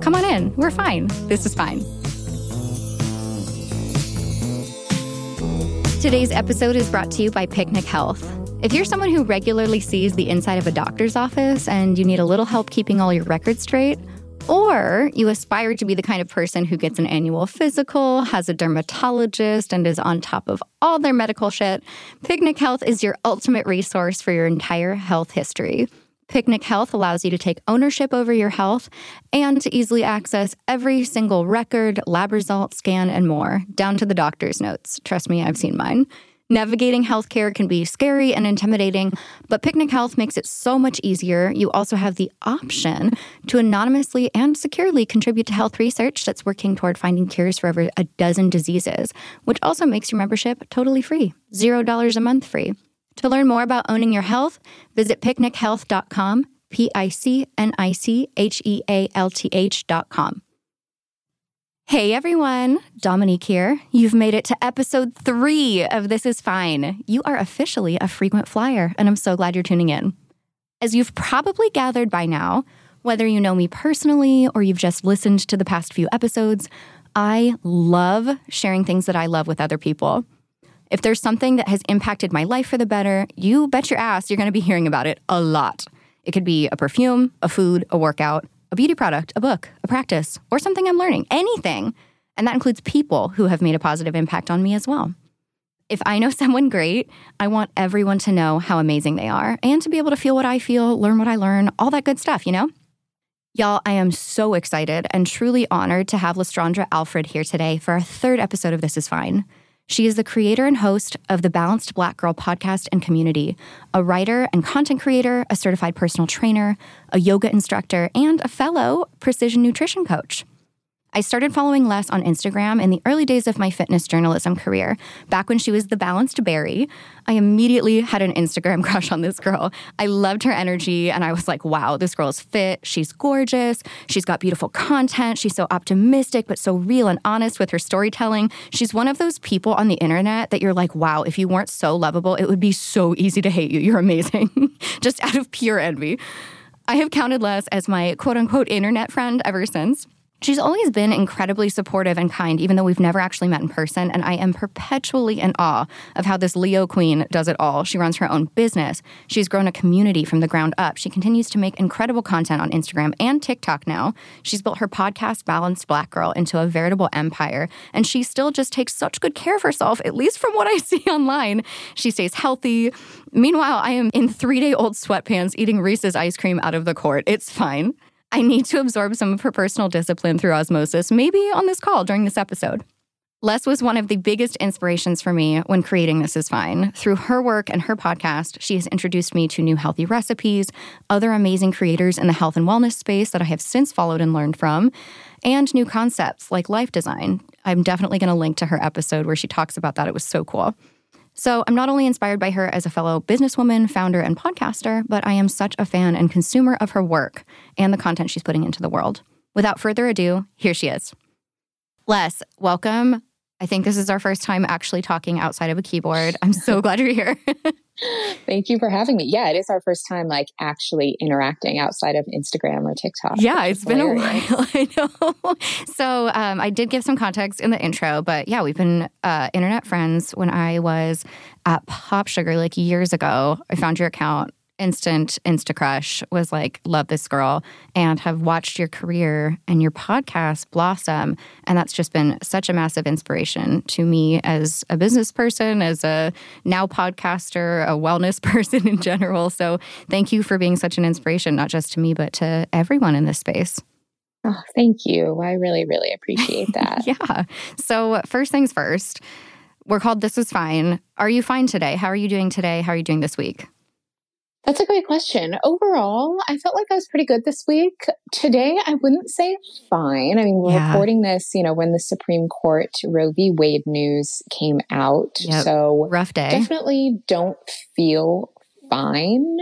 Come on in. We're fine. This is fine. Today's episode is brought to you by Picnic Health. If you're someone who regularly sees the inside of a doctor's office and you need a little help keeping all your records straight, or you aspire to be the kind of person who gets an annual physical, has a dermatologist, and is on top of all their medical shit, Picnic Health is your ultimate resource for your entire health history. Picnic Health allows you to take ownership over your health and to easily access every single record, lab result, scan, and more, down to the doctor's notes. Trust me, I've seen mine. Navigating healthcare can be scary and intimidating, but Picnic Health makes it so much easier. You also have the option to anonymously and securely contribute to health research that's working toward finding cures for over a dozen diseases, which also makes your membership totally free $0 a month free. To learn more about owning your health, visit picnichealth.com, P I C N I C H E A L T H.com. Hey everyone, Dominique here. You've made it to episode three of This Is Fine. You are officially a frequent flyer, and I'm so glad you're tuning in. As you've probably gathered by now, whether you know me personally or you've just listened to the past few episodes, I love sharing things that I love with other people. If there's something that has impacted my life for the better, you bet your ass you're going to be hearing about it a lot. It could be a perfume, a food, a workout, a beauty product, a book, a practice, or something I'm learning, anything. And that includes people who have made a positive impact on me as well. If I know someone great, I want everyone to know how amazing they are and to be able to feel what I feel, learn what I learn, all that good stuff, you know? Y'all, I am so excited and truly honored to have Lestraundra Alfred here today for our third episode of This Is Fine. She is the creator and host of the Balanced Black Girl podcast and community, a writer and content creator, a certified personal trainer, a yoga instructor, and a fellow precision nutrition coach. I started following Les on Instagram in the early days of my fitness journalism career, back when she was the balanced berry. I immediately had an Instagram crush on this girl. I loved her energy, and I was like, wow, this girl is fit. She's gorgeous. She's got beautiful content. She's so optimistic, but so real and honest with her storytelling. She's one of those people on the internet that you're like, wow, if you weren't so lovable, it would be so easy to hate you. You're amazing, just out of pure envy. I have counted Les as my quote unquote internet friend ever since. She's always been incredibly supportive and kind, even though we've never actually met in person. And I am perpetually in awe of how this Leo queen does it all. She runs her own business. She's grown a community from the ground up. She continues to make incredible content on Instagram and TikTok now. She's built her podcast, Balanced Black Girl, into a veritable empire. And she still just takes such good care of herself, at least from what I see online. She stays healthy. Meanwhile, I am in three day old sweatpants eating Reese's ice cream out of the court. It's fine. I need to absorb some of her personal discipline through osmosis, maybe on this call during this episode. Les was one of the biggest inspirations for me when creating This Is Fine. Through her work and her podcast, she has introduced me to new healthy recipes, other amazing creators in the health and wellness space that I have since followed and learned from, and new concepts like life design. I'm definitely going to link to her episode where she talks about that. It was so cool. So I'm not only inspired by her as a fellow businesswoman, founder, and podcaster, but I am such a fan and consumer of her work and the content she's putting into the world. Without further ado, here she is. Les, welcome. I think this is our first time actually talking outside of a keyboard. I'm so glad you're here. Thank you for having me. Yeah, it is our first time like actually interacting outside of Instagram or TikTok. Yeah, it's been a while. I know. So um, I did give some context in the intro, but yeah, we've been uh, internet friends when I was at Pop Sugar like years ago. I found your account instant insta crush was like love this girl and have watched your career and your podcast blossom. And that's just been such a massive inspiration to me as a business person as a now podcaster a wellness person in general. So thank you for being such an inspiration not just to me but to everyone in this space. Oh, thank you. I really, really appreciate that. yeah. So first things first we're called this is fine. Are you fine today? How are you doing today? How are you doing this week That's a great question. Overall, I felt like I was pretty good this week. Today, I wouldn't say fine. I mean, we're yeah. recording this, you know, when the Supreme Court Roe v. Wade news came out. Yep. So, rough day. Definitely don't feel fine.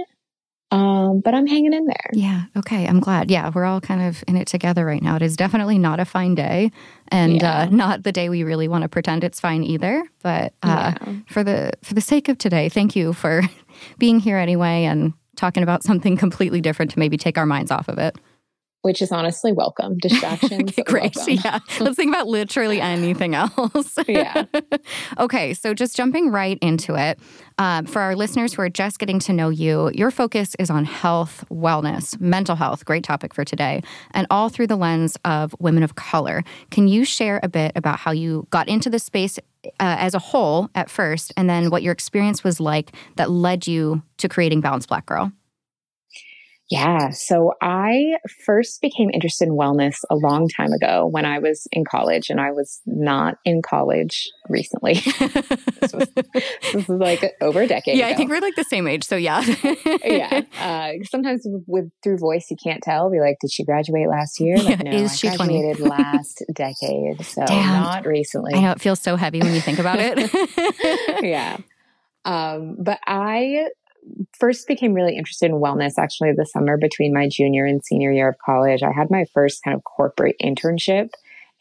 Um, but I'm hanging in there. Yeah. Okay. I'm glad. Yeah. We're all kind of in it together right now. It is definitely not a fine day and yeah. uh, not the day we really want to pretend it's fine either. But uh, yeah. for the for the sake of today, thank you for being here anyway and talking about something completely different to maybe take our minds off of it which is honestly welcome. Distractions. Great. Welcome. Yeah. Let's think about literally anything else. yeah. okay. So just jumping right into it. Um, for our listeners who are just getting to know you, your focus is on health, wellness, mental health. Great topic for today. And all through the lens of women of color. Can you share a bit about how you got into the space uh, as a whole at first, and then what your experience was like that led you to creating Balanced Black Girl? Yeah. So I first became interested in wellness a long time ago when I was in college, and I was not in college recently. this, was, this, was, like over a decade. Yeah, ago. I think we're like the same age. So yeah. yeah. Uh, sometimes with through voice, you can't tell. Be like, did she graduate last year? Like, no, is I she graduated last decade. So Damn. not recently. I know it feels so heavy when you think about it. yeah. Um, but I first became really interested in wellness actually the summer between my junior and senior year of college. I had my first kind of corporate internship.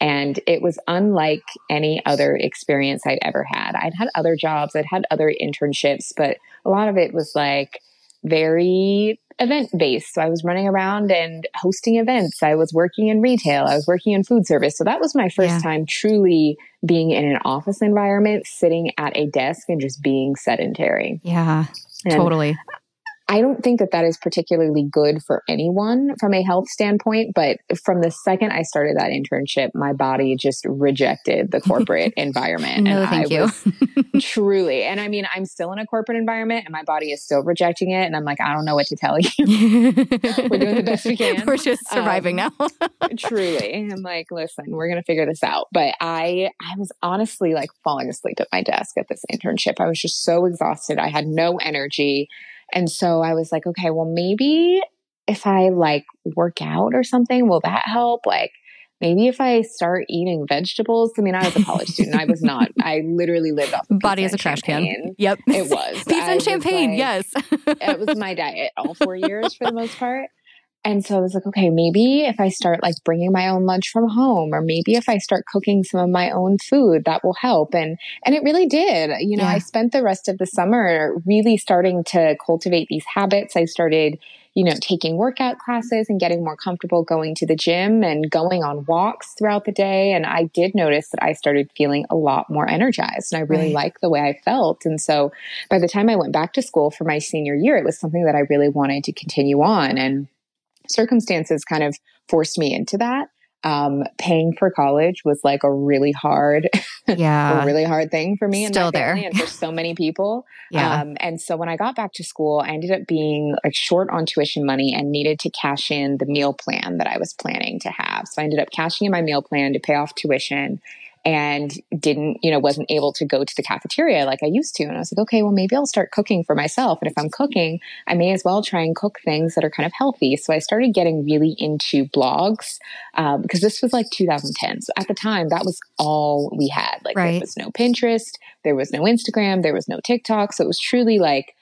And it was unlike any other experience I'd ever had. I'd had other jobs, I'd had other internships, but a lot of it was like very event based. So I was running around and hosting events. I was working in retail. I was working in food service. So that was my first yeah. time truly being in an office environment, sitting at a desk and just being sedentary. Yeah. And totally. I don't think that that is particularly good for anyone from a health standpoint. But from the second I started that internship, my body just rejected the corporate environment. no, and thank I you. truly. And I mean, I'm still in a corporate environment and my body is still rejecting it. And I'm like, I don't know what to tell you. we're doing the best we can. We're just surviving um, now. truly. I'm like, listen, we're going to figure this out. But I, I was honestly like falling asleep at my desk at this internship. I was just so exhausted. I had no energy. And so I was like, okay, well, maybe if I like work out or something, will that help? Like, maybe if I start eating vegetables. I mean, I was a college student. I was not. I literally lived off of body as a trash champagne. can. Yep, it was pizza and champagne. Like, yes, it was my diet all four years for the most part. And so I was like, okay, maybe if I start like bringing my own lunch from home, or maybe if I start cooking some of my own food, that will help. And, and it really did. You know, yeah. I spent the rest of the summer really starting to cultivate these habits. I started, you know, taking workout classes and getting more comfortable going to the gym and going on walks throughout the day. And I did notice that I started feeling a lot more energized and I really right. liked the way I felt. And so by the time I went back to school for my senior year, it was something that I really wanted to continue on. And circumstances kind of forced me into that. Um, paying for college was like a really hard, yeah, a really hard thing for me Still and my there. and for so many people. Yeah. Um, and so when I got back to school, I ended up being like short on tuition money and needed to cash in the meal plan that I was planning to have. So I ended up cashing in my meal plan to pay off tuition and didn't, you know, wasn't able to go to the cafeteria like I used to. And I was like, okay, well, maybe I'll start cooking for myself. And if I'm cooking, I may as well try and cook things that are kind of healthy. So I started getting really into blogs um, because this was like 2010. So at the time, that was all we had. Like right. there was no Pinterest, there was no Instagram, there was no TikTok. So it was truly like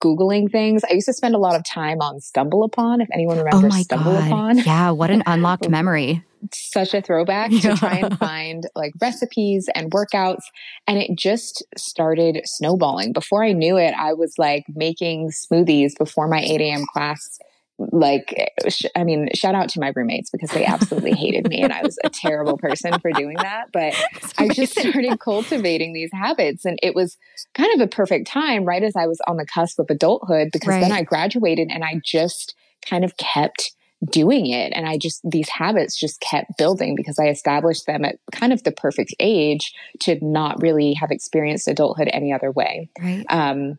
Googling things. I used to spend a lot of time on StumbleUpon, if anyone remembers oh my StumbleUpon. God. Yeah, what an unlocked memory. Such a throwback to try and find like recipes and workouts. And it just started snowballing. Before I knew it, I was like making smoothies before my 8 a.m. class like i mean shout out to my roommates because they absolutely hated me and i was a terrible person for doing that but i just started cultivating these habits and it was kind of a perfect time right as i was on the cusp of adulthood because right. then i graduated and i just kind of kept doing it and i just these habits just kept building because i established them at kind of the perfect age to not really have experienced adulthood any other way right. um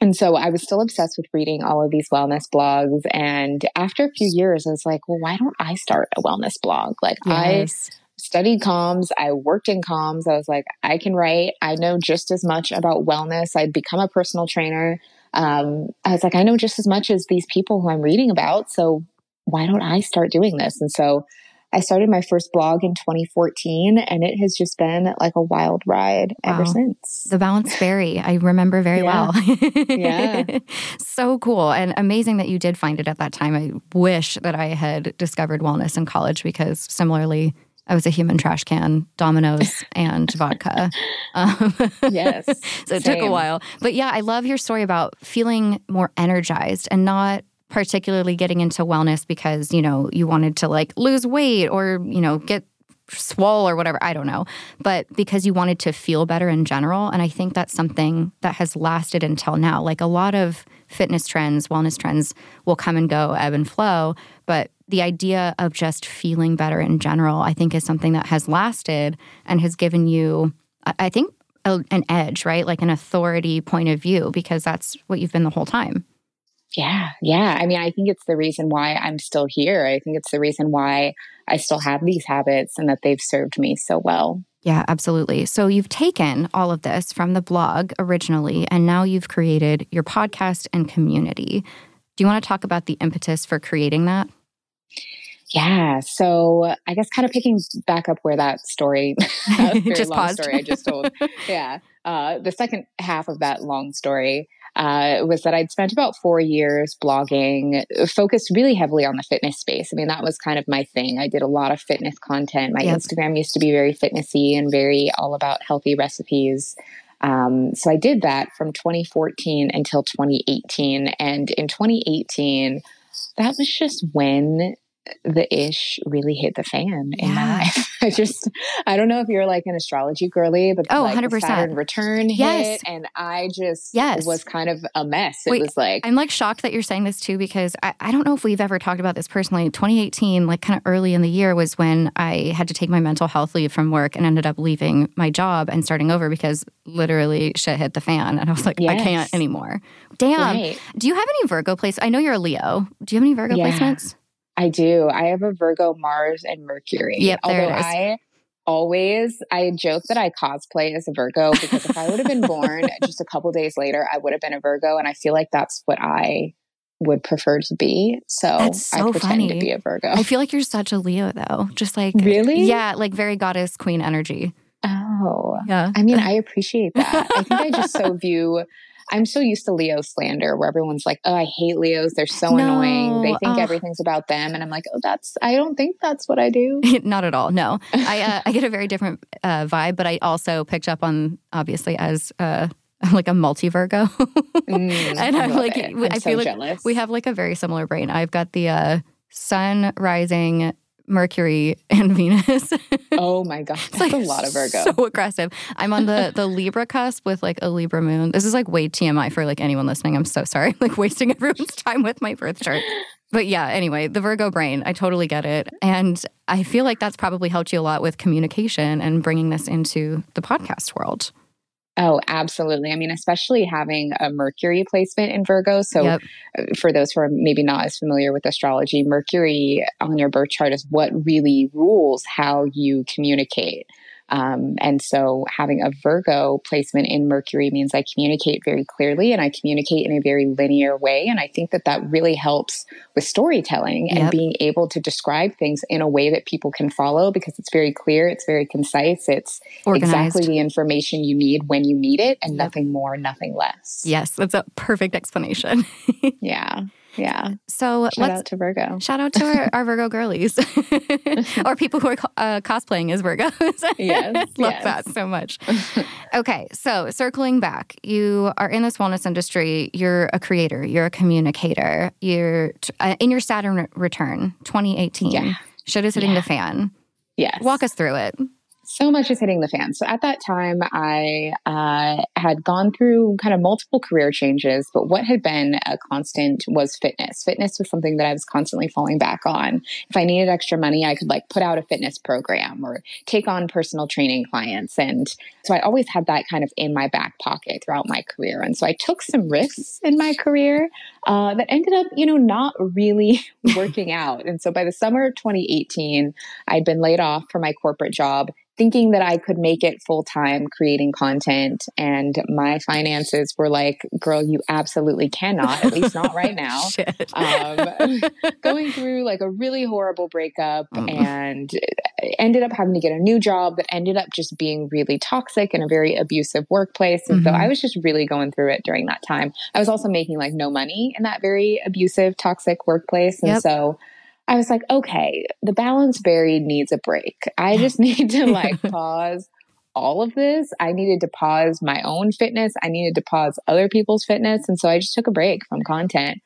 and so I was still obsessed with reading all of these wellness blogs. And after a few years, I was like, well, why don't I start a wellness blog? Like, yes. I studied comms, I worked in comms. I was like, I can write. I know just as much about wellness. I'd become a personal trainer. um, I was like, I know just as much as these people who I'm reading about. So why don't I start doing this? And so I started my first blog in 2014 and it has just been like a wild ride wow. ever since. The Balanced Berry, I remember very yeah. well. yeah. So cool and amazing that you did find it at that time. I wish that I had discovered wellness in college because similarly, I was a human trash can, Domino's, and vodka. Um, yes. so it same. took a while. But yeah, I love your story about feeling more energized and not particularly getting into wellness because, you know, you wanted to like lose weight or, you know, get swole or whatever. I don't know. But because you wanted to feel better in general. And I think that's something that has lasted until now. Like a lot of fitness trends, wellness trends will come and go, ebb and flow. But the idea of just feeling better in general, I think, is something that has lasted and has given you, I think, an edge, right? Like an authority point of view, because that's what you've been the whole time. Yeah, yeah. I mean, I think it's the reason why I'm still here. I think it's the reason why I still have these habits and that they've served me so well. Yeah, absolutely. So you've taken all of this from the blog originally, and now you've created your podcast and community. Do you want to talk about the impetus for creating that? Yeah. So I guess kind of picking back up where that story, that just long paused. story I just told. yeah. Uh, the second half of that long story uh, was that I'd spent about four years blogging, focused really heavily on the fitness space. I mean, that was kind of my thing. I did a lot of fitness content. My yep. Instagram used to be very fitnessy and very all about healthy recipes. Um, so I did that from 2014 until 2018. And in 2018, that was just when the ish really hit the fan yeah. in my life. I just, I don't know if you're like an astrology girly, but oh, like 100%. Saturn return yes. hit, and I just yes. was kind of a mess. It Wait, was like I'm like shocked that you're saying this too because I, I don't know if we've ever talked about this personally. 2018, like kind of early in the year, was when I had to take my mental health leave from work and ended up leaving my job and starting over because literally shit hit the fan, and I was like, yes. I can't anymore. Damn. Right. Do you have any Virgo place? I know you're a Leo. Do you have any Virgo yeah. placements? I do. I have a Virgo, Mars, and Mercury. Yep, Although it is. I always I joke that I cosplay as a Virgo because if I would have been born just a couple days later, I would have been a Virgo, and I feel like that's what I would prefer to be. So, so I pretend funny. to be a Virgo. I feel like you're such a Leo though. Just like Really? Yeah, like very goddess queen energy. Oh. Yeah. I mean, I appreciate that. I think I just so view I'm so used to Leo slander where everyone's like, oh, I hate Leos. They're so no, annoying. They think uh, everything's about them. And I'm like, oh, that's, I don't think that's what I do. Not at all. No. I, uh, I get a very different uh, vibe, but I also picked up on, obviously, as, uh, like a multi Virgo. mm, and I'm like, I'm i feel so like jealous. we have like a very similar brain. I've got the uh, sun rising Mercury and Venus. oh my god, that's like a lot of Virgo. So aggressive. I'm on the the Libra cusp with like a Libra moon. This is like way TMI for like anyone listening. I'm so sorry, like wasting everyone's time with my birth chart. But yeah, anyway, the Virgo brain, I totally get it. And I feel like that's probably helped you a lot with communication and bringing this into the podcast world. Oh, absolutely. I mean, especially having a Mercury placement in Virgo. So, yep. Uh, for those who are maybe not as familiar with astrology, Mercury on your birth chart is what really rules how you communicate. Um, and so having a Virgo placement in Mercury means I communicate very clearly and I communicate in a very linear way. And I think that that really helps with storytelling yep. and being able to describe things in a way that people can follow because it's very clear, it's very concise, it's Organized. exactly the information you need when you need it and yep. nothing more, nothing less. Yes, that's a perfect explanation. yeah. Yeah. So shout out to Virgo. Shout out to our, our Virgo girlies, or people who are uh, cosplaying as Virgos. yes, love yes. that so much. okay, so circling back, you are in this wellness industry. You're a creator. You're a communicator. You're uh, in your Saturn return, 2018. Yeah. Shit is hitting yeah. the fan. Yes. Walk us through it so much is hitting the fan. So at that time, I uh, had gone through kind of multiple career changes, but what had been a constant was fitness. Fitness was something that I was constantly falling back on. If I needed extra money, I could like put out a fitness program or take on personal training clients. And so I always had that kind of in my back pocket throughout my career. And so I took some risks in my career uh, that ended up, you know, not really working out. And so by the summer of 2018, I'd been laid off from my corporate job thinking that I could make it full time creating content. And my finances were like, girl, you absolutely cannot, at least not right now. um, going through like a really horrible breakup mm. and ended up having to get a new job that ended up just being really toxic and a very abusive workplace. And mm-hmm. so I was just really going through it during that time. I was also making like no money in that very abusive, toxic workplace. And yep. so I was like, okay, the Balanced Berry needs a break. I just need to like pause all of this. I needed to pause my own fitness. I needed to pause other people's fitness. And so I just took a break from content.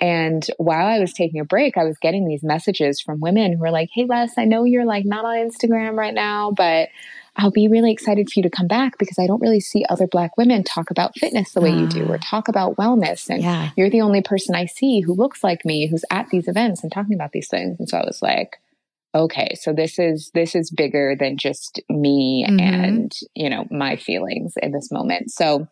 And while I was taking a break, I was getting these messages from women who were like, Hey, Les, I know you're like not on Instagram right now, but I'll be really excited for you to come back because I don't really see other Black women talk about fitness the way you do or ah. talk about wellness. And yeah. you're the only person I see who looks like me, who's at these events and talking about these things. And so I was like, okay, so this is, this is bigger than just me mm-hmm. and, you know, my feelings in this moment. So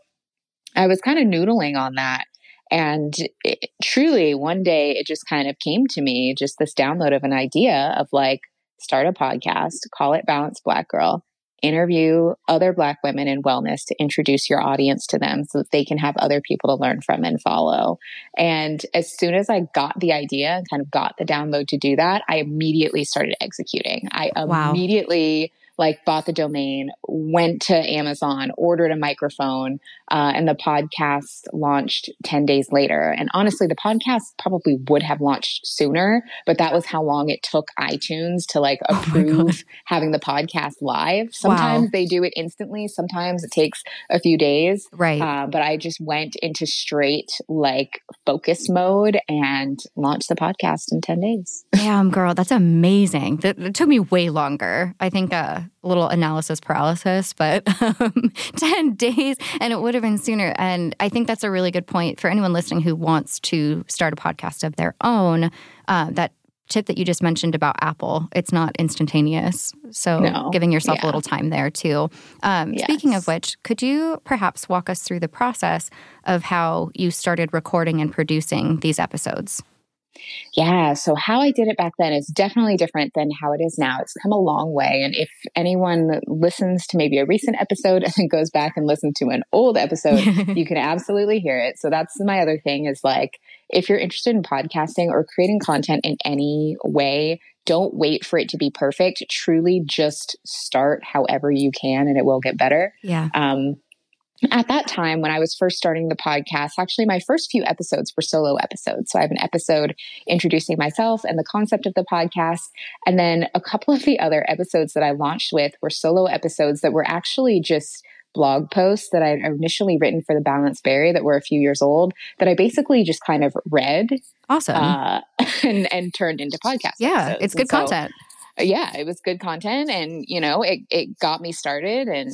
I was kind of noodling on that. And it, truly, one day it just kind of came to me, just this download of an idea of like, start a podcast, call it Balanced Black Girl, interview other Black women in wellness to introduce your audience to them so that they can have other people to learn from and follow. And as soon as I got the idea and kind of got the download to do that, I immediately started executing. I wow. immediately like bought the domain, went to Amazon, ordered a microphone, uh, and the podcast launched 10 days later. And honestly, the podcast probably would have launched sooner, but that was how long it took iTunes to like oh approve oh having the podcast live. Sometimes wow. they do it instantly, sometimes it takes a few days. Right. Uh, but I just went into straight like focus mode and launched the podcast in 10 days. Damn, girl, that's amazing. That, that took me way longer. I think uh, a little analysis paralysis, but um, 10 days and it would have been sooner. And I think that's a really good point for anyone listening who wants to start a podcast of their own. Uh, that tip that you just mentioned about Apple, it's not instantaneous. So no. giving yourself yeah. a little time there too. Um, yes. Speaking of which, could you perhaps walk us through the process of how you started recording and producing these episodes? Yeah. So how I did it back then is definitely different than how it is now. It's come a long way. And if anyone listens to maybe a recent episode and then goes back and listens to an old episode, you can absolutely hear it. So that's my other thing is like, if you're interested in podcasting or creating content in any way, don't wait for it to be perfect. Truly just start however you can and it will get better. Yeah. Um, at that time when I was first starting the podcast, actually my first few episodes were solo episodes. So I have an episode introducing myself and the concept of the podcast. And then a couple of the other episodes that I launched with were solo episodes that were actually just blog posts that I initially written for the Balanced Berry that were a few years old that I basically just kind of read. Awesome. Uh, and, and turned into podcasts. Yeah, episodes. it's good content yeah, it was good content and, you know, it, it got me started and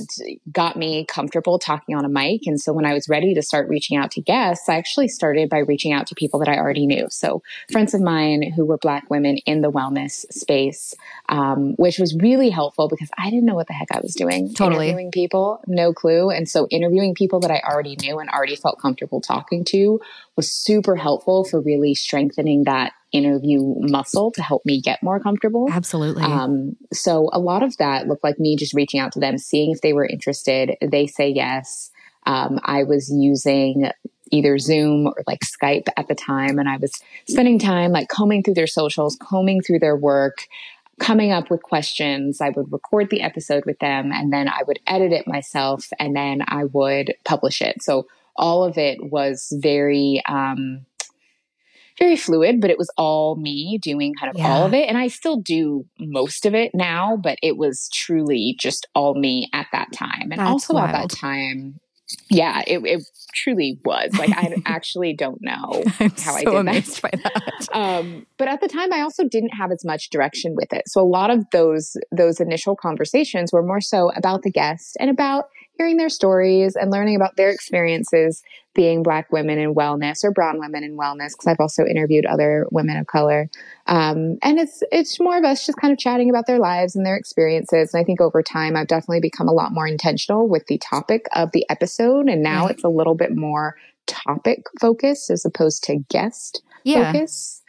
got me comfortable talking on a mic. And so when I was ready to start reaching out to guests, I actually started by reaching out to people that I already knew. So friends of mine who were Black women in the wellness space, um, which was really helpful because I didn't know what the heck I was doing. Totally. Interviewing people, no clue. And so interviewing people that I already knew and already felt comfortable talking to was super helpful for really strengthening that interview muscle to help me get more comfortable. Absolutely. Um, so a lot of that looked like me just reaching out to them, seeing if they were interested. They say yes. Um, I was using either Zoom or like Skype at the time, and I was spending time like combing through their socials, combing through their work, coming up with questions. I would record the episode with them, and then I would edit it myself, and then I would publish it. So all of it was very um, very fluid, but it was all me doing kind of yeah. all of it. And I still do most of it now, but it was truly just all me at that time. And That's also wild. at that time, yeah, it, it truly was. Like I actually don't know how so I did that. that. Um, but at the time, I also didn't have as much direction with it. So a lot of those those initial conversations were more so about the guest and about hearing their stories and learning about their experiences being Black women in wellness or Brown women in wellness, because I've also interviewed other women of color. Um, and it's it's more of us just kind of chatting about their lives and their experiences. And I think over time, I've definitely become a lot more intentional with the topic of the episode, and now it's a little bit more topic focused as opposed to guest yeah. focus.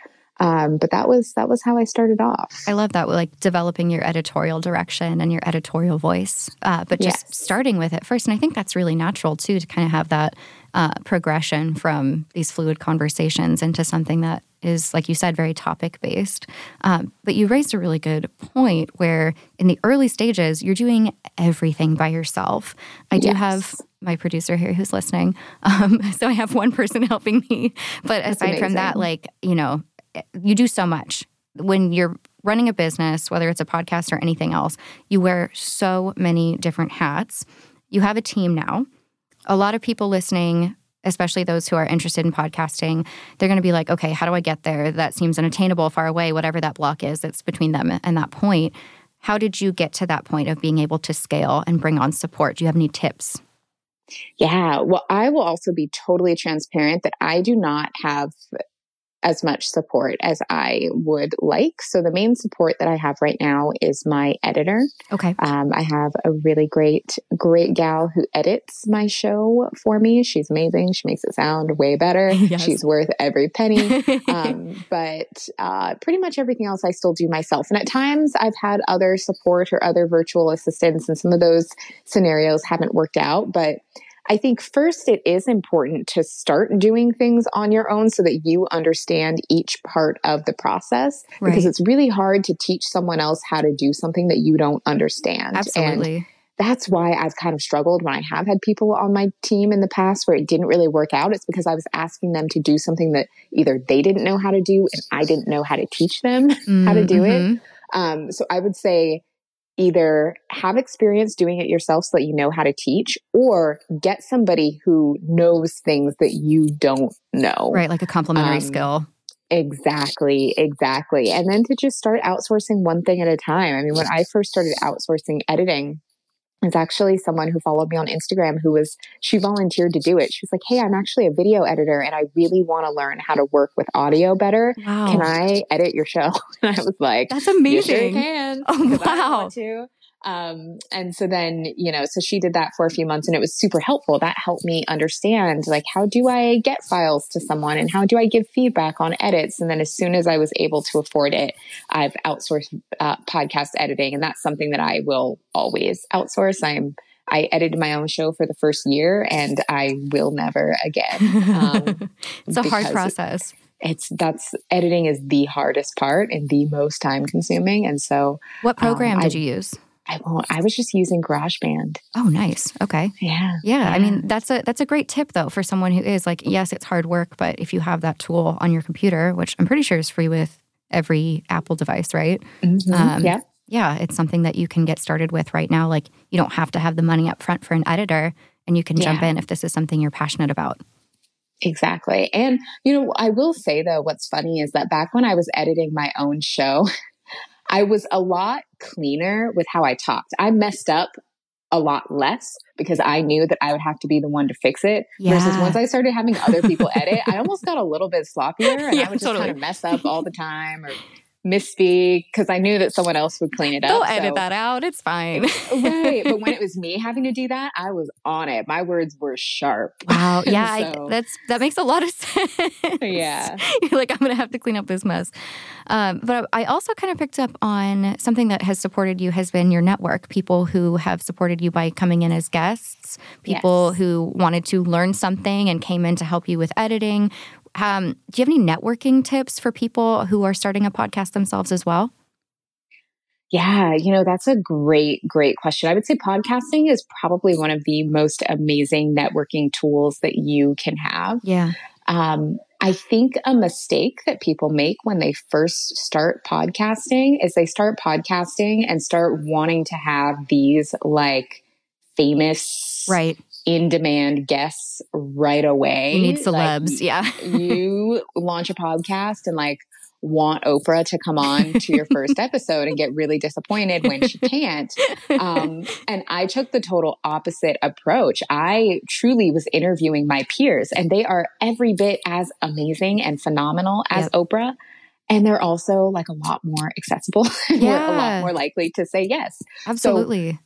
Um, but that was that was how I started off. I love that, like developing your editorial direction and your editorial voice, uh, but just Yes. starting with it first. And I think that's really natural too to kind of have that uh, progression from these fluid conversations into something that is, like you said, very topic based. Um, but you raised a really good point where in the early stages, you're doing everything by yourself. I do Yes. have my producer here who's listening. Um, so I have one person helping me. But aside from that, like, you know, you do so much. When you're running a business, whether it's a podcast or anything else, you wear so many different hats. You have a team now. A lot of people listening, especially those who are interested in podcasting, they're going to be like, okay, how do I get there? That seems unattainable, far away, whatever that block is that's between them and that point. How did you get to that point of being able to scale and bring on support? Do you have any tips? Yeah. Well, I will also be totally transparent that I do not have as much support as I would like. So the main support that I have right now is my editor. Okay. Um, I have a really great, great gal who edits my show for me. She's amazing. She makes it sound way better. Yes. She's worth every penny. um, but uh, pretty much everything else I still do myself. And at times I've had other support or other virtual assistants, and some of those scenarios haven't worked out. But I think first it is important to start doing things on your own so that you understand each part of the process because it's really hard to teach someone else how to do something that you don't understand. And Absolutely. that's why I've kind of struggled when I have had people on my team in the past where it didn't really work out. It's because I was asking them to do something that either they didn't know how to do and I didn't know how to teach them how to do it. Mhm. Um, so I would say either have experience doing it yourself so that you know how to teach or get somebody who knows things that you don't know. Right. Like a complementary Um, skill. Exactly, exactly. And then to just start outsourcing one thing at a time. I mean, when I first started outsourcing editing, it's actually someone who followed me on Instagram who was, she volunteered to do it. She was like, Hey, I'm actually a video editor and I really want to learn how to work with audio better. Wow. Can I edit your show? And I was like, That's you sure amazing. can. Oh, 'cause I wow. want to. Um, and so then, you know, so she did that for a few months and it was super helpful. That helped me understand like, how do I get files to someone and how do I give feedback on edits? And then as soon as I was able to afford it, I've outsourced uh, podcast editing. And that's something that I will always outsource. I'm, I edited my own show for the first year and I will never again. Um, it's a hard process. it's that's editing is the hardest part and the most time consuming. And so What program um, did I- you use? I won't, I was just using GarageBand. Oh, nice. Okay. Yeah. Yeah, I mean that's a that's a great tip though for someone who is like, yes, it's hard work, but if you have that tool on your computer, which I'm pretty sure is free with every Apple device, right? Mhm. Um, yeah. Yeah, it's something that you can get started with right now. Like you don't have to have the money up front for an editor, and you can jump in if this is something you're passionate about. Exactly. And, you know, I will say though, what's funny is that back when I was editing my own show, I was a lot cleaner with how I talked. I messed up a lot less because I knew that I would have to be the one to fix it. Versus once I started having other people edit, I almost got a little bit sloppier and Yeah, I would just totally. kind of mess up all the time or misspeak because I knew that someone else would clean it up. They'll edit So- that out. It's fine. right. But when it was me having to do that, I was on it. My words were sharp. Wow. Yeah, I, that's that makes a lot of sense. Yeah. You're like, I'm gonna have to clean up this mess. Um, but I also kind of picked up on something that has supported you has been your network. People who have supported you by coming in as guests. People Yes. who wanted to learn something and came in to help you with editing. Um, do you have any networking tips for people who are starting a podcast themselves as well? Yeah, you know, that's a great, great question. I would say podcasting is probably one of the most amazing networking tools that you can have. Yeah. Um, I think a mistake that people make when they first start podcasting is they start podcasting and start wanting to have these like famous, Right. In demand guests right away. You need Like, celebs. yeah. you launch a podcast and like want Oprah to come on to your first episode and get really disappointed when she can't. Um, and I took the total opposite approach. I truly was interviewing my peers, and they are every bit as amazing and phenomenal as Yep. Oprah. And they're also like a lot more accessible. and We're a lot more likely to say yes. Absolutely.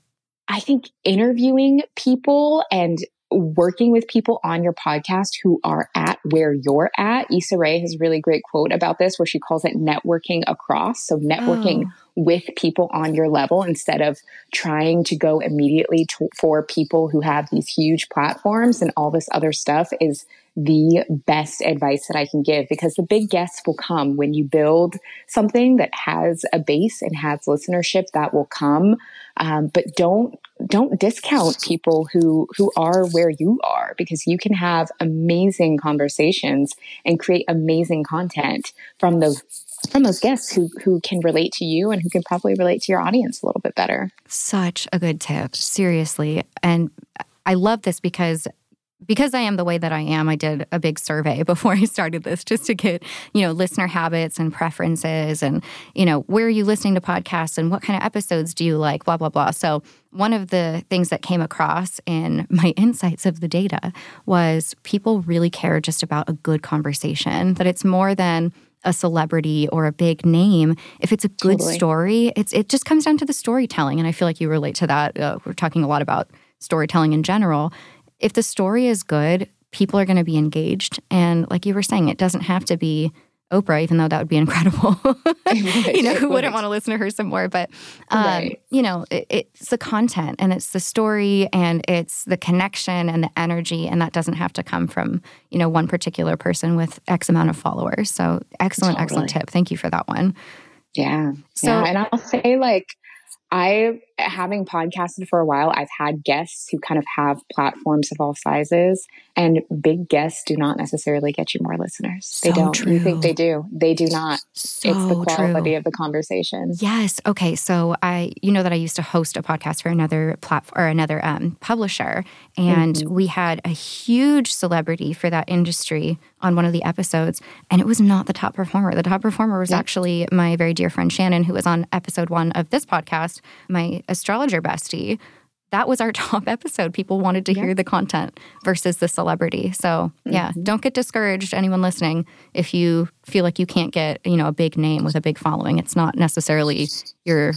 I think interviewing people and working with people on your podcast who are at where you're at. Issa Rae has a really great quote about this where she calls it networking across. So networking oh. with people on your level instead of trying to go immediately to, for people who have these huge platforms and all this other stuff is the best advice that I can give because the big guests will come when you build something that has a base and has listenership that will come. Um, but don't don't discount people who who are where you are because you can have amazing conversations and create amazing content from those from those guests who who can relate to you and who can probably relate to your audience a little bit better. Such a good tip, seriously. And I love this because because I am the way that I am, I did a big survey before I started this just to get, you know, listener habits and preferences and, you know, where are you listening to podcasts and what kind of episodes do you like, blah, blah, blah. So, one of the things that came across in my insights of the data was people really care just about a good conversation, that it's more than a celebrity or a big name if it's a good totally. story it's it just comes down to the storytelling and i feel like you relate to that uh, we're talking a lot about storytelling in general if the story is good, people are going to be engaged. And like you were saying, it doesn't have to be Oprah, even though that would be incredible. you know, who wouldn't want to listen to her some more? But, um, right. you know, it, it's the content and it's the story and it's the connection and the energy. And that doesn't have to come from, you know, one particular person with X amount of followers. So excellent, totally. excellent tip. Thank you for that one. Yeah. So, yeah. and I'll say, like, I, having podcasted for a while, I've had guests who kind of have platforms of all sizes, and big guests do not necessarily get you more listeners. So they don't. True. You think they do? They do not. So it's the quality true. of the conversation. Yes. Okay. So I, you know, that I used to host a podcast for another platform or another um, publisher, and mm-hmm. we had a huge celebrity for that industry on one of the episodes, and it was not the top performer. The top performer was actually my very dear friend Shannon, who was on episode one of this podcast, my astrologer bestie. That was our top episode. People wanted to hear the content versus the celebrity. So, yeah, mm-hmm. don't get discouraged, anyone listening, if you feel like you can't get, you know, a big name with a big following. It's not necessarily your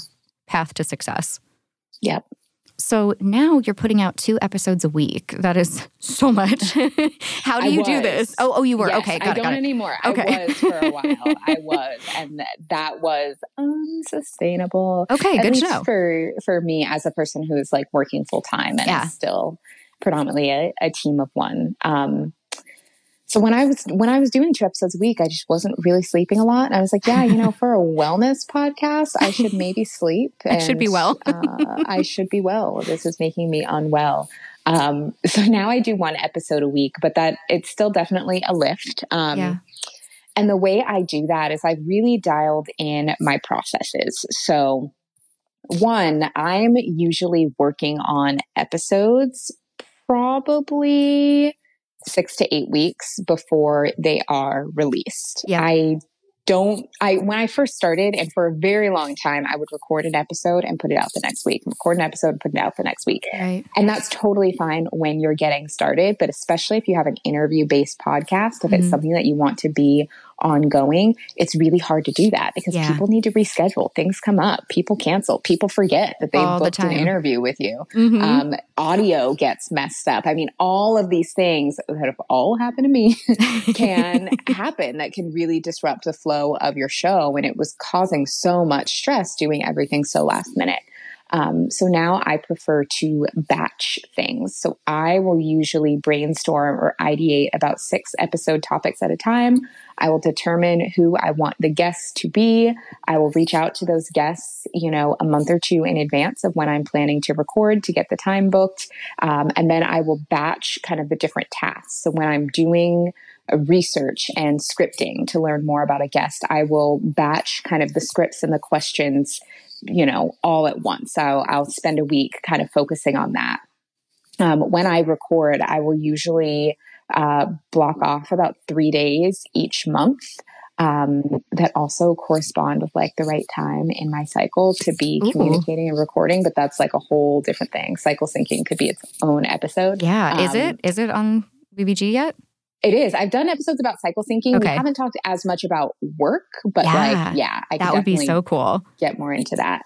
path to success. Yep. So now you're putting out two episodes a week. That is so much. How do you do this? Oh, oh, you were yes, okay. Got I it, don't anymore. Okay. I was for a while. I was, and that was unsustainable. Okay, At good to know. For for me as a person who is like working full time and yeah. still predominantly a, a team of one. Um, so when I was when I was doing two episodes a week, I just wasn't really sleeping a lot. And I was like, yeah, you know, for a wellness podcast, I should maybe sleep. I should be well. uh, I should be well. This is making me unwell. Um, so now I do one episode a week, but that it's still definitely a lift. Um, yeah. And the way I do that is I've really dialed in my processes. So one, I'm usually working on episodes probably six to eight weeks before they are released. Yeah. I don't I when I first started and for a very long time I would record an episode and put it out the next week. Record an episode and put it out the next week. Right. And that's totally fine when you're getting started, but especially if you have an interview based podcast, if mm-hmm. it's something that you want to be ongoing, it's really hard to do that because yeah. people need to reschedule. Things come up, people cancel, people forget that they booked the an interview with you. Mm-hmm. Um, audio gets messed up. I mean, all of these things that have all happened to me can happen that can really disrupt the flow of your show. And it was causing so much stress doing everything so last minute. Um, so now I prefer to batch things. So I will usually brainstorm or ideate about six episode topics at a time. I will determine who I want the guests to be. I will reach out to those guests, you know, a month or two in advance of when I'm planning to record to get the time booked. Um, and then I will batch kind of the different tasks. So when I'm doing research and scripting to learn more about a guest, I will batch kind of the scripts and the questions you know, all at once. So I'll spend a week kind of focusing on that. Um, when I record, I will usually uh, block off about three days each month um, that also correspond with like the right time in my cycle to be Ooh. communicating and recording. But that's like a whole different thing. Cycle syncing could be its own episode. Yeah. Um, is it? Is it on BBG yet? It is. I've done episodes about cycle syncing. Okay. We haven't talked as much about work, but yeah, like, yeah, I that would be so cool. Get more into that.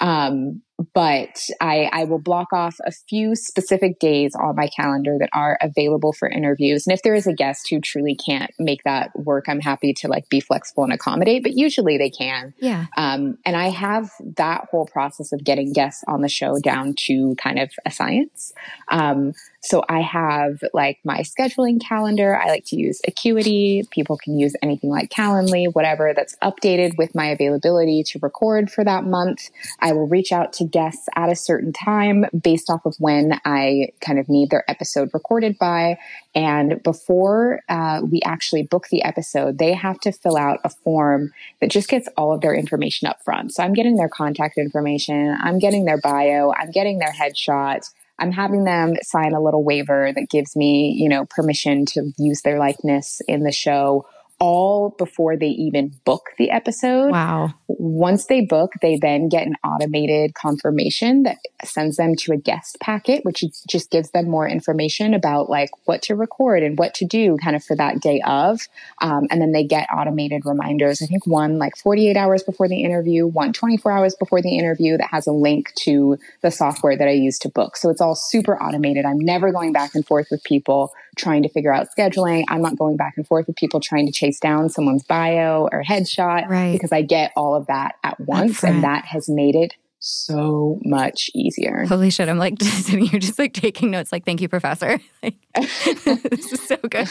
Um, but I, I will block off a few specific days on my calendar that are available for interviews. And if there is a guest who truly can't make that work, I'm happy to like be flexible and accommodate, but usually they can. Yeah. Um, and I have that whole process of getting guests on the show down to kind of a science. Um, so I have like my scheduling calendar. I like to use Acuity. People can use anything like Calendly, whatever that's updated with my availability to record for that month. I will reach out to guests at a certain time based off of when I kind of need their episode recorded by. And before uh, we actually book the episode, they have to fill out a form that just gets all of their information up front. So I'm getting their contact information, I'm getting their bio, I'm getting their headshot. I'm having them sign a little waiver that gives me, you know, permission to use their likeness in the show all before they even book the episode. Wow. Once they book, they then get an automated confirmation that sends them to a guest packet, which just gives them more information about like what to record and what to do kind of for that day of. Um, and then they get automated reminders. I think one like 48 hours before the interview, one 24 hours before the interview that has a link to the software that I use to book. So it's all super automated. I'm never going back and forth with people trying to figure out scheduling. I'm not going back and forth with people trying to chase down someone's bio or headshot right. because I get all of that at once. And that has made it so much easier. Holy shit. I'm like sitting here, just like taking notes, like, thank you, professor. Like, this is so good.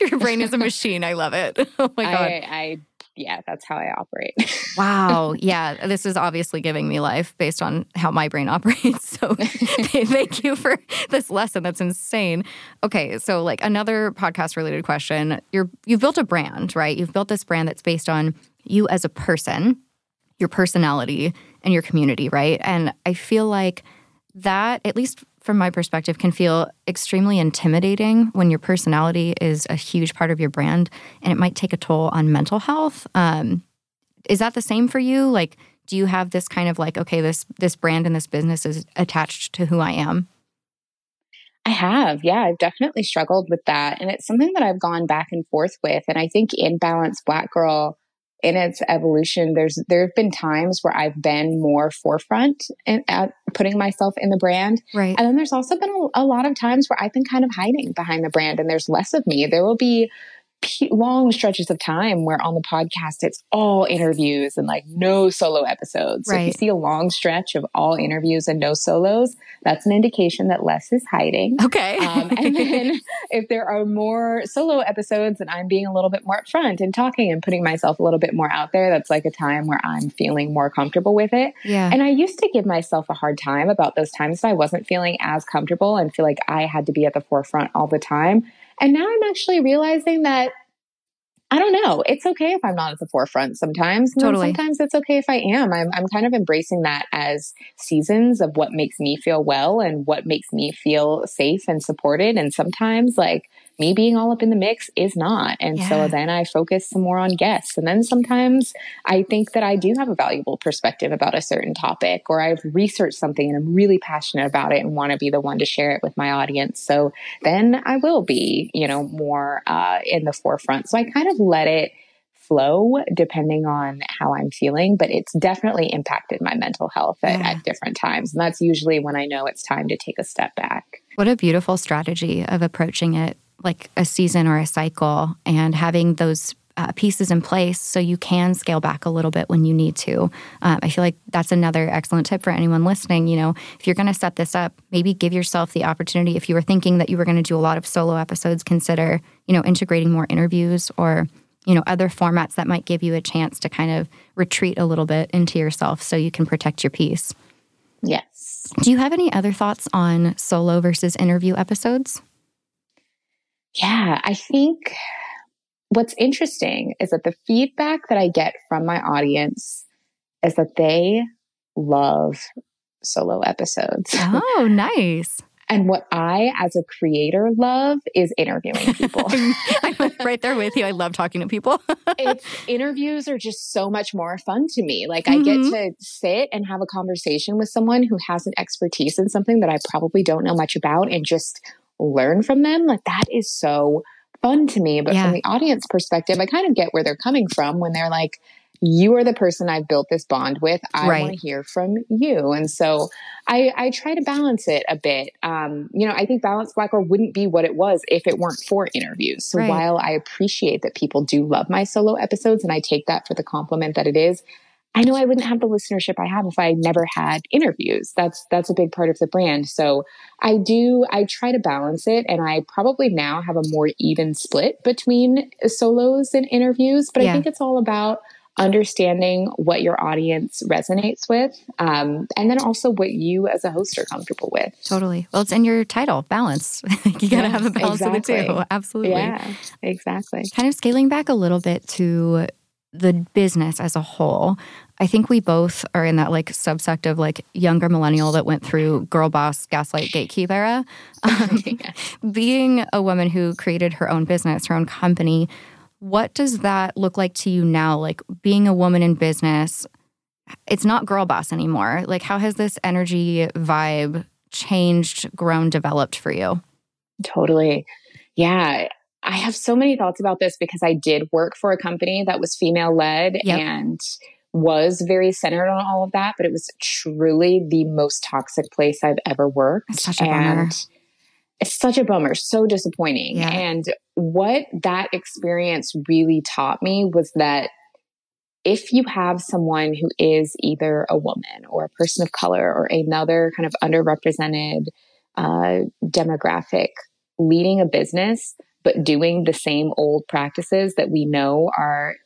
Your brain is a machine. I love it. Oh my God. I, I yeah, that's how I operate. wow. Yeah. This is obviously giving me life based on how my brain operates. So thank you for this lesson. That's insane. Okay. So like another podcast related question. You're you've built a brand, right? You've built this brand that's based on you as a person, your personality, and your community, right? And I feel like that, at least from my perspective, can feel extremely intimidating when your personality is a huge part of your brand and it might take a toll on mental health. Um, is that the same for you? Like, do you have this kind of like, okay, this this brand and this business is attached to who I am? I have. Yeah, I've definitely struggled with that. And it's something that I've gone back and forth with. And I think in Balanced Black Girl, in its evolution, there's there have been times where I've been more forefront and at putting myself in the brand, right? And then there's also been a, a lot of times where I've been kind of hiding behind the brand, and there's less of me. There will be long stretches of time where on the podcast it's all interviews and like no solo episodes. So right. if you see a long stretch of all interviews and no solos, that's an indication that Les is hiding. Okay. um, and then if there are more solo episodes and I'm being a little bit more upfront and talking and putting myself a little bit more out there, that's like a time where I'm feeling more comfortable with it. Yeah. And I used to give myself a hard time about those times that I wasn't feeling as comfortable and feel like I had to be at the forefront all the time. And now I'm actually realizing that I don't know. It's okay if I'm not at the forefront sometimes. Totally. Sometimes it's okay if I am. I'm, I'm kind of embracing that as seasons of what makes me feel well and what makes me feel safe and supported. And sometimes, like, me being all up in the mix is not. And Yeah. so then I focus some more on guests. And then sometimes I think that I do have a valuable perspective about a certain topic, or I've researched something and I'm really passionate about it and want to be the one to share it with my audience. So then I will be, you know, more uh, in the forefront. So I kind of let it flow depending on how I'm feeling, but it's definitely impacted my mental health at, Yeah. at different times. And that's usually when I know it's time to take a step back. What a beautiful strategy of approaching it like a season or a cycle and having those uh, pieces in place so you can scale back a little bit when you need to. Um, I feel like that's another excellent tip for anyone listening. You know, if you're going to set this up, maybe give yourself the opportunity. If you were thinking that you were going to do a lot of solo episodes, consider, you know, integrating more interviews or, you know, other formats that might give you a chance to kind of retreat a little bit into yourself so you can protect your peace. Yes. Do you have any other thoughts on solo versus interview episodes? Yeah, I think what's interesting is that the feedback that I get from my audience is that they love solo episodes. Oh, nice. And what I, as a creator, love is interviewing people. I'm right there with you. I love talking to people. it's interviews are just so much more fun to me. Like I get mm-hmm. to sit and have a conversation with someone who has an expertise in something that I probably don't know much about and just learn from them. Like that is so fun to me. But Yeah. from the audience perspective, I kind of get where they're coming from when they're like, you are the person I've built this bond with. I Right. want to hear from you. And so I, I try to balance it a bit. Um, you know, I think Balanced Black Girl wouldn't be what it was if it weren't for interviews. So Right. while I appreciate that people do love my solo episodes and I take that for the compliment that it is, I know I wouldn't have the listenership I have if I never had interviews. That's that's a big part of the brand. So I do I try to balance it and I probably now have a more even split between solos and interviews, but Yeah. I think it's all about understanding what your audience resonates with um, and then also what you as a host are comfortable with. Totally. Well, it's in your title, balance. you got to Yes, have a balance of the two. Absolutely. Yeah, exactly. Kind of scaling back a little bit to the business as a whole. I think we both are in that like subsect of like younger millennial that went through girl boss, gaslight, gatekeep era. Um, being a woman who created her own business, her own company, what does that look like to you now? Like being a woman in business, it's not girl boss anymore. Like, how has this energy vibe changed, grown, developed for you? Totally. Yeah. I have so many thoughts about this because I did work for a company that was female led Yep. and was very centered on all of that, but it was truly the most toxic place I've ever worked. It's such a bummer. and it's such a bummer, so disappointing. Yeah. And what that experience really taught me was that if you have someone who is either a woman or a person of color or another kind of underrepresented uh, demographic leading a business, but doing the same old practices that we know are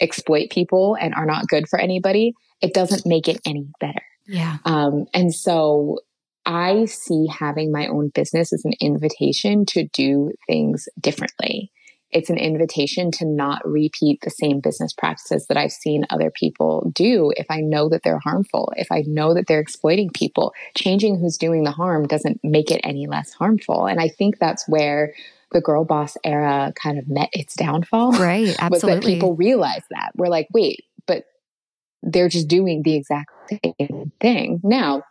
exploit people and are not good for anybody, it doesn't make it any better. Yeah. Um, and so I see having my own business as an invitation to do things differently. It's an invitation to not repeat the same business practices that I've seen other people do if I know that they're harmful, if I know that they're exploiting people. Changing who's doing the harm doesn't make it any less harmful. And I think that's where the girl boss era kind of met its downfall Right. was that people realize that. We're like, wait, but they're just doing the exact same thing. Now,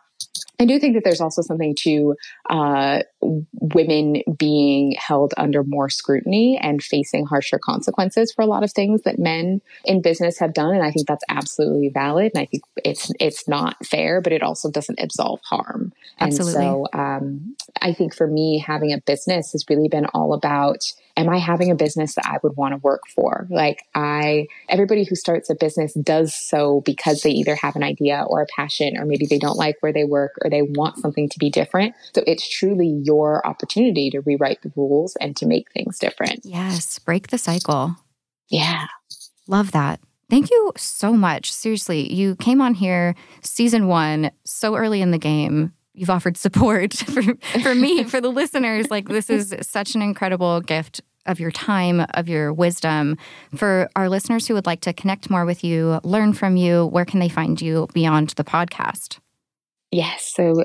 I do think that there's also something to uh, women being held under more scrutiny and facing harsher consequences for a lot of things that men in business have done, and I think that's absolutely valid. And I think it's it's not fair, but it also doesn't absolve harm. Absolutely. And so, um, I think for me, having a business has really been all about am I having a business that I would want to work for? Like I, everybody who starts a business does so because they either have an idea or a passion, or maybe they don't like where they work or they want something to be different. So it's truly your opportunity to rewrite the rules and to make things different. yes. Break the cycle. Yeah. Love that. Thank you so much. Seriously, you came on here season one so early in the game. You've offered support for, for me, for the listeners. Like, this is such an incredible gift of your time, of your wisdom. For our listeners who would like to connect more with you, learn from you, where can they find you beyond the podcast? Yes. So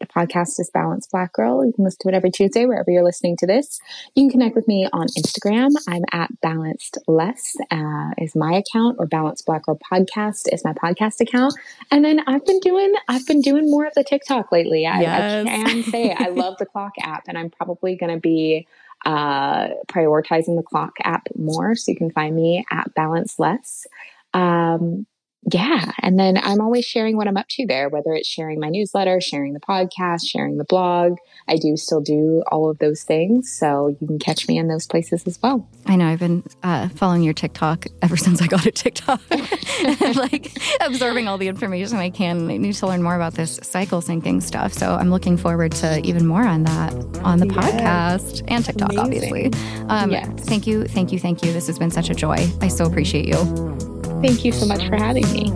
the podcast is Balanced Black Girl. You can listen to it every Tuesday wherever you're listening to this. You can connect with me on Instagram. I'm at Balanced Les uh, is my account, or Balanced Black Girl Podcast is my podcast account. And then I've been doing I've been doing more of the TikTok lately. I, Yes. I can say I love the Clock app, and I'm probably going to be uh, prioritizing the Clock app more. So you can find me at Balanced Les. Um, yeah. And then I'm always sharing what I'm up to there, whether it's sharing my newsletter, sharing the podcast, sharing the blog. I do still do all of those things. So you can catch me in those places as well. I know I've been uh, following your TikTok ever since I got a TikTok, like absorbing all the information I can. I need to learn more about this cycle syncing stuff. So I'm looking forward to even more on that on the Yes. podcast and TikTok, Amazing. obviously. Um, Yes. Thank you, thank you, thank you. This has been such a joy. I so appreciate you. Thank you so much for having me.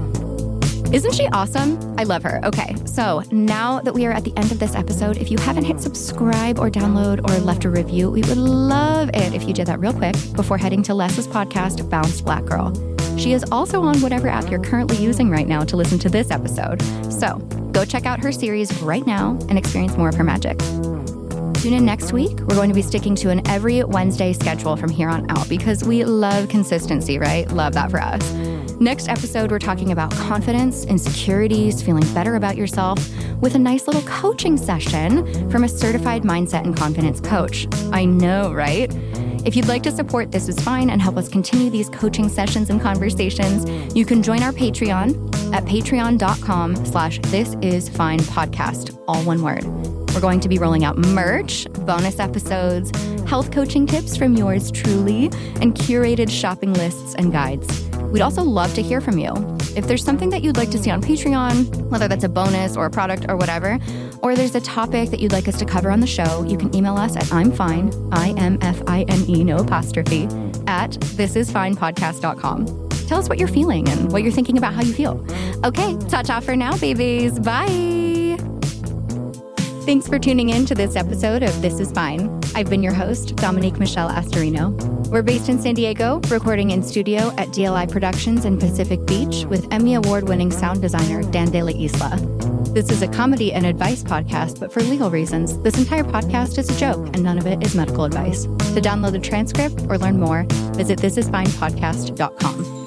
Isn't she awesome? I love her. Okay, so now that we are at the end of this episode, if you haven't hit subscribe or download or left a review, we would love it if you did that real quick before heading to Les's podcast, Balanced Black Girl. She is also on whatever app you're currently using right now to listen to this episode. So go check out her series right now and experience more of her magic. Tune in next week. We're going to be sticking to an every Wednesday schedule from here on out because we love consistency, right? Love that for us. Next episode, we're talking about confidence, insecurities, feeling better about yourself with a nice little coaching session from a certified mindset and confidence coach. I know, right? If you'd like to support This Is Fine and help us continue these coaching sessions and conversations, you can join our Patreon at patreon.com slash this is fine podcast, all one word. We're going to be rolling out merch, bonus episodes, health coaching tips from yours truly, and curated shopping lists and guides. We'd also love to hear from you. If there's something that you'd like to see on Patreon, whether that's a bonus or a product or whatever, or there's a topic that you'd like us to cover on the show, you can email us at I'm fine, I M F I N E, no apostrophe, at thisisfinepodcast.com. Tell us what you're feeling and what you're thinking about how you feel. Okay, ta ta for now, babies. Bye. Thanks for tuning in to this episode of This Is Fine. I've been your host, Dominique Michelle Astorino. We're based in San Diego, recording in studio at DLI Productions in Pacific Beach with Emmy Award winning sound designer Dan De La Isla. This is a comedy and advice podcast, but for legal reasons, this entire podcast is a joke and none of it is medical advice. To download the transcript or learn more, visit thisisfinepodcast.com.